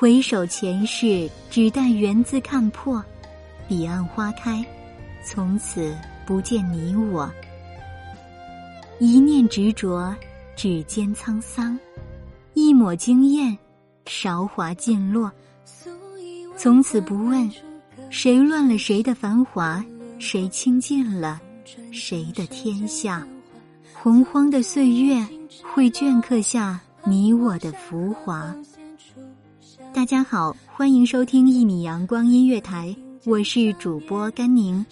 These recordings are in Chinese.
回首前世，只待缘字看破。彼岸花开，从此不见你我。一念执着，指尖沧桑；一抹惊艳，韶华尽落。从此不问，谁乱了谁的繁华，谁倾尽了谁的天下。洪荒的岁月，会镌刻下你我的浮华。大家好，欢迎收听一米阳光音乐台，我是主播甘宁。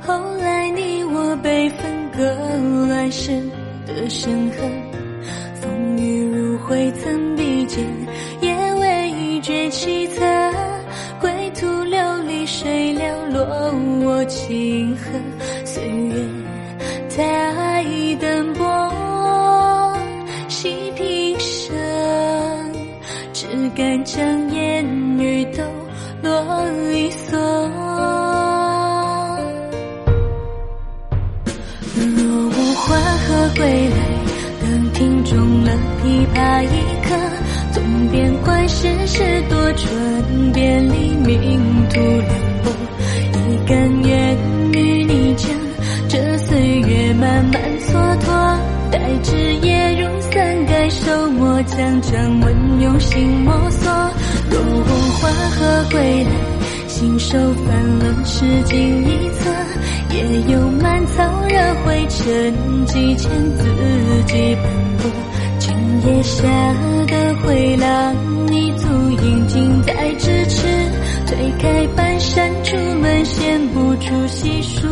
后来你我被分割，乱世的深痕，风雨如晦曾比肩，也未觉凄惨。归途流离谁寥落，我情恨，敢将烟雨都落一蓑。若无花何归来，等听中了琵琶一刻，纵便观世事多舛，别离命途两薄，将掌纹用心摸索。若无花何归来，信手翻了诗经一册，也有满草惹灰尘，几千字迹斑驳。今夜下的回廊，你足印近在咫尺。推开半扇，出门闲不住细数。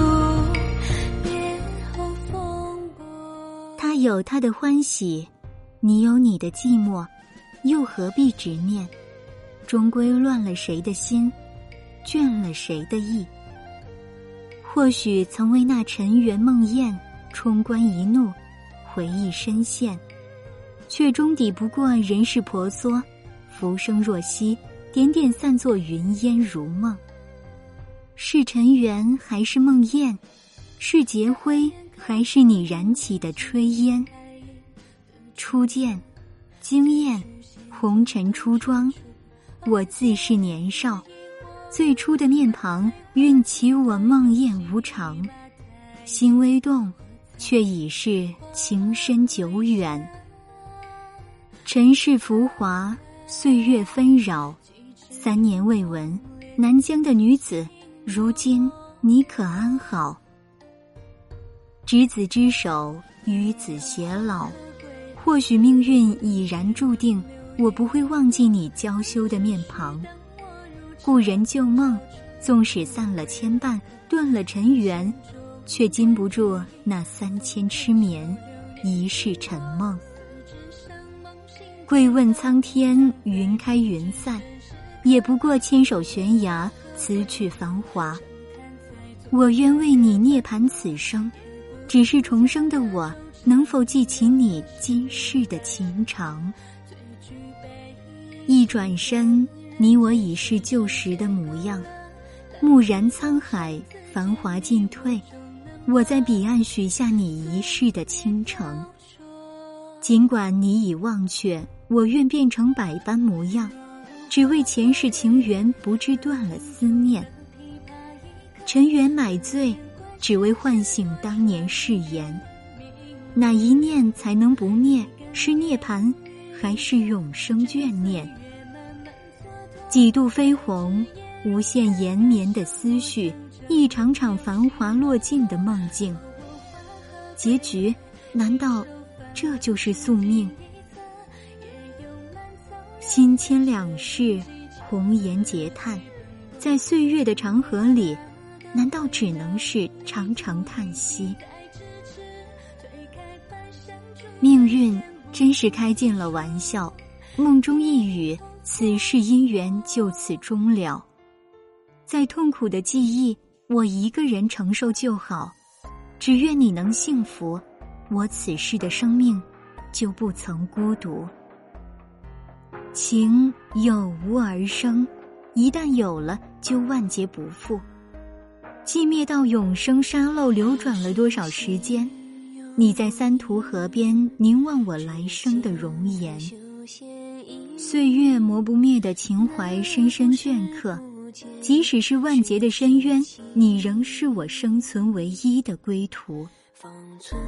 他有他的欢喜，你有你的寂寞，又何必执念？终归乱了谁的心，倦了谁的意？或许曾为那尘缘梦魇，冲冠一怒，回忆深陷，却终抵不过人世婆娑。浮生若息，点点散作云烟如梦。是尘缘还是梦魇？是劫灰还是你燃起的炊烟？初见，惊艳，红尘初妆，我自是年少。最初的面庞，运起我梦魇无常，心微动，却已是情深久远。尘世浮华，岁月纷扰，三年未闻，南疆的女子，如今你可安好？执子之手，与子偕老。或许命运已然注定，我不会忘记你娇羞的面庞。故人旧梦，纵使散了牵绊，断了尘缘，却禁不住那三千痴眠，一世沉梦。跪问苍天，云开云散，也不过牵手悬崖，辞去繁华。我愿为你涅槃此生，只是重生的我，能否记起你今世的情长？一转身，你我已是旧时的模样。蓦然沧海，繁华尽退，我在彼岸许下你一世的倾城。尽管你已忘却，我愿变成百般模样，只为前世情缘不至断了思念。尘缘买醉，只为唤醒当年誓言。哪一念才能不灭？是涅槃，还是永生眷念？几度飞鸿，无限延绵的思绪，一场场繁华落尽的梦境。结局，难道这就是宿命？心牵两世，红颜劫叹，在岁月的长河里。难道只能是长长叹息？命运真是开尽了玩笑。梦中一语，此世姻缘就此终了。再痛苦的记忆，我一个人承受就好。只愿你能幸福，我此世的生命就不曾孤独。情有无而生，一旦有了，就万劫不复。寂灭到永生沙漏流转了多少时间？你在三途河边凝望我来生的容颜，岁月磨不灭的情怀深深镌刻。即使是万劫的深渊，你仍是我生存唯一的归途。方寸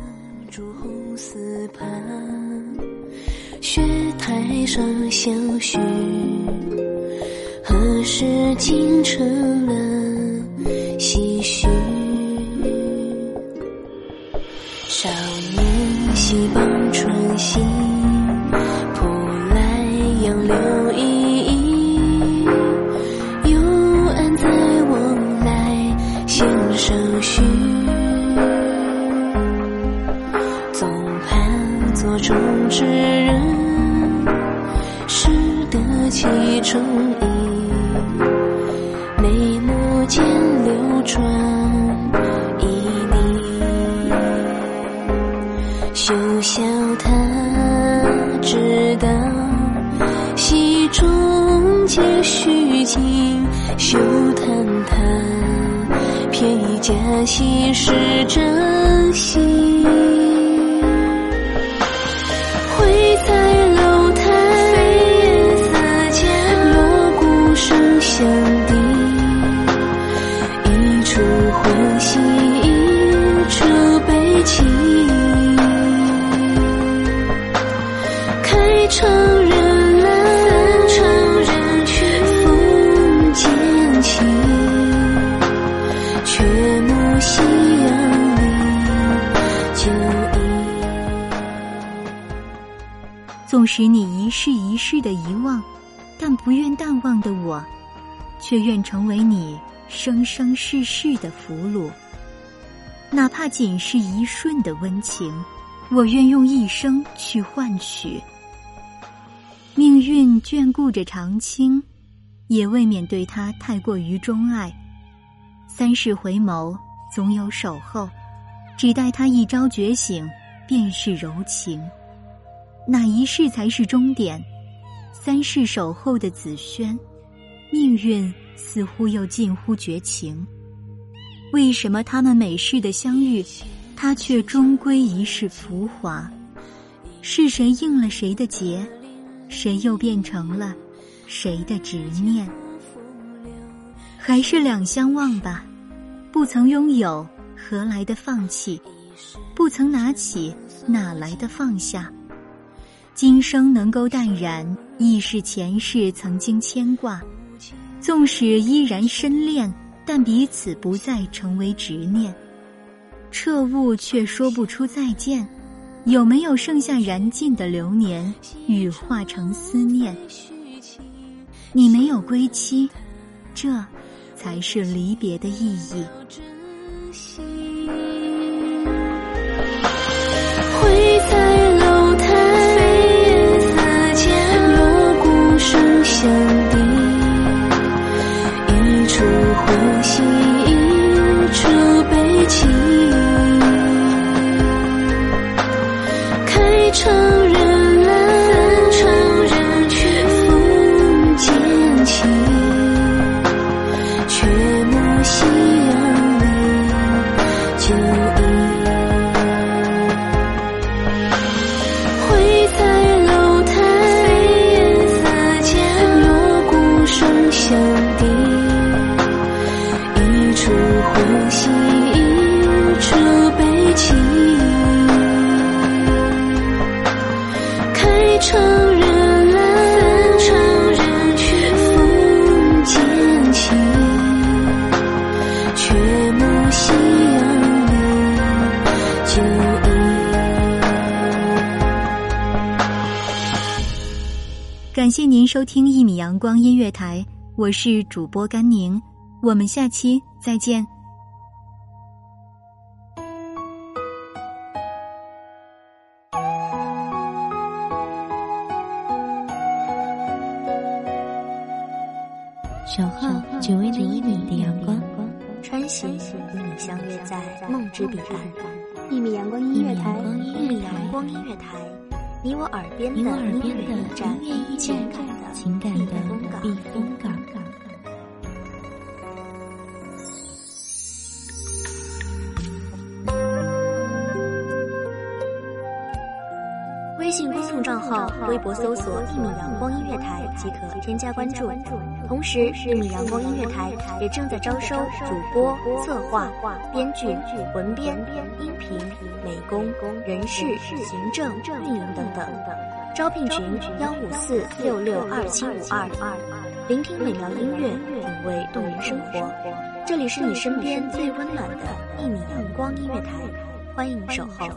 朱红丝畔，雪台上相许，何时竟成了？年溪傍春溪，扑来杨柳依依。幽暗在往来弦上续，总盼座中之人，识得其中意，眉目间流。转笑他知道戏中皆虚情，休叹他偏以假戏是真心。纵使你一世一世的遗忘，但不愿淡忘的我，却愿成为你生生世世的俘虏。哪怕仅是一瞬的温情，我愿用一生去换取。命运眷顾着长青，也未免对他太过于钟爱。三世回眸，总有守候，只待他一朝觉醒，便是柔情。哪一世才是终点？三世守候的紫萱，命运似乎又近乎绝情。为什么他们每世的相遇，他却终归一世浮华？是谁应了谁的劫？谁又变成了谁的执念？还是两相忘吧。不曾拥有，何来的放弃？不曾拿起，哪来的放下？今生能够淡然，亦是前世曾经牵挂。纵使依然深恋，但彼此不再成为执念。彻悟却说不出再见，有没有剩下燃尽的流年，羽化成思念？你没有归期，这才是离别的意义。相依，一谢您收听一米阳光音乐台，我是主播甘宁，我们下期再见。守候只为那一米的阳光，穿行与你相约在梦之彼岸。一米阳光音乐台，一米阳光音乐台，你我耳边的音乐驿站，音乐驿情感的避风港。微信公众账号、微博搜索“一米阳光音乐台”即可添加关注。同时，一米阳光音乐台也正在招收主播、策划、编剧、文编、音频、美工、人事、行政、运营等等。招聘群：幺五四六六二七五二。聆听美妙音乐，品味动人生活。这里是你身边最温暖的一米阳光音乐台，欢迎守候。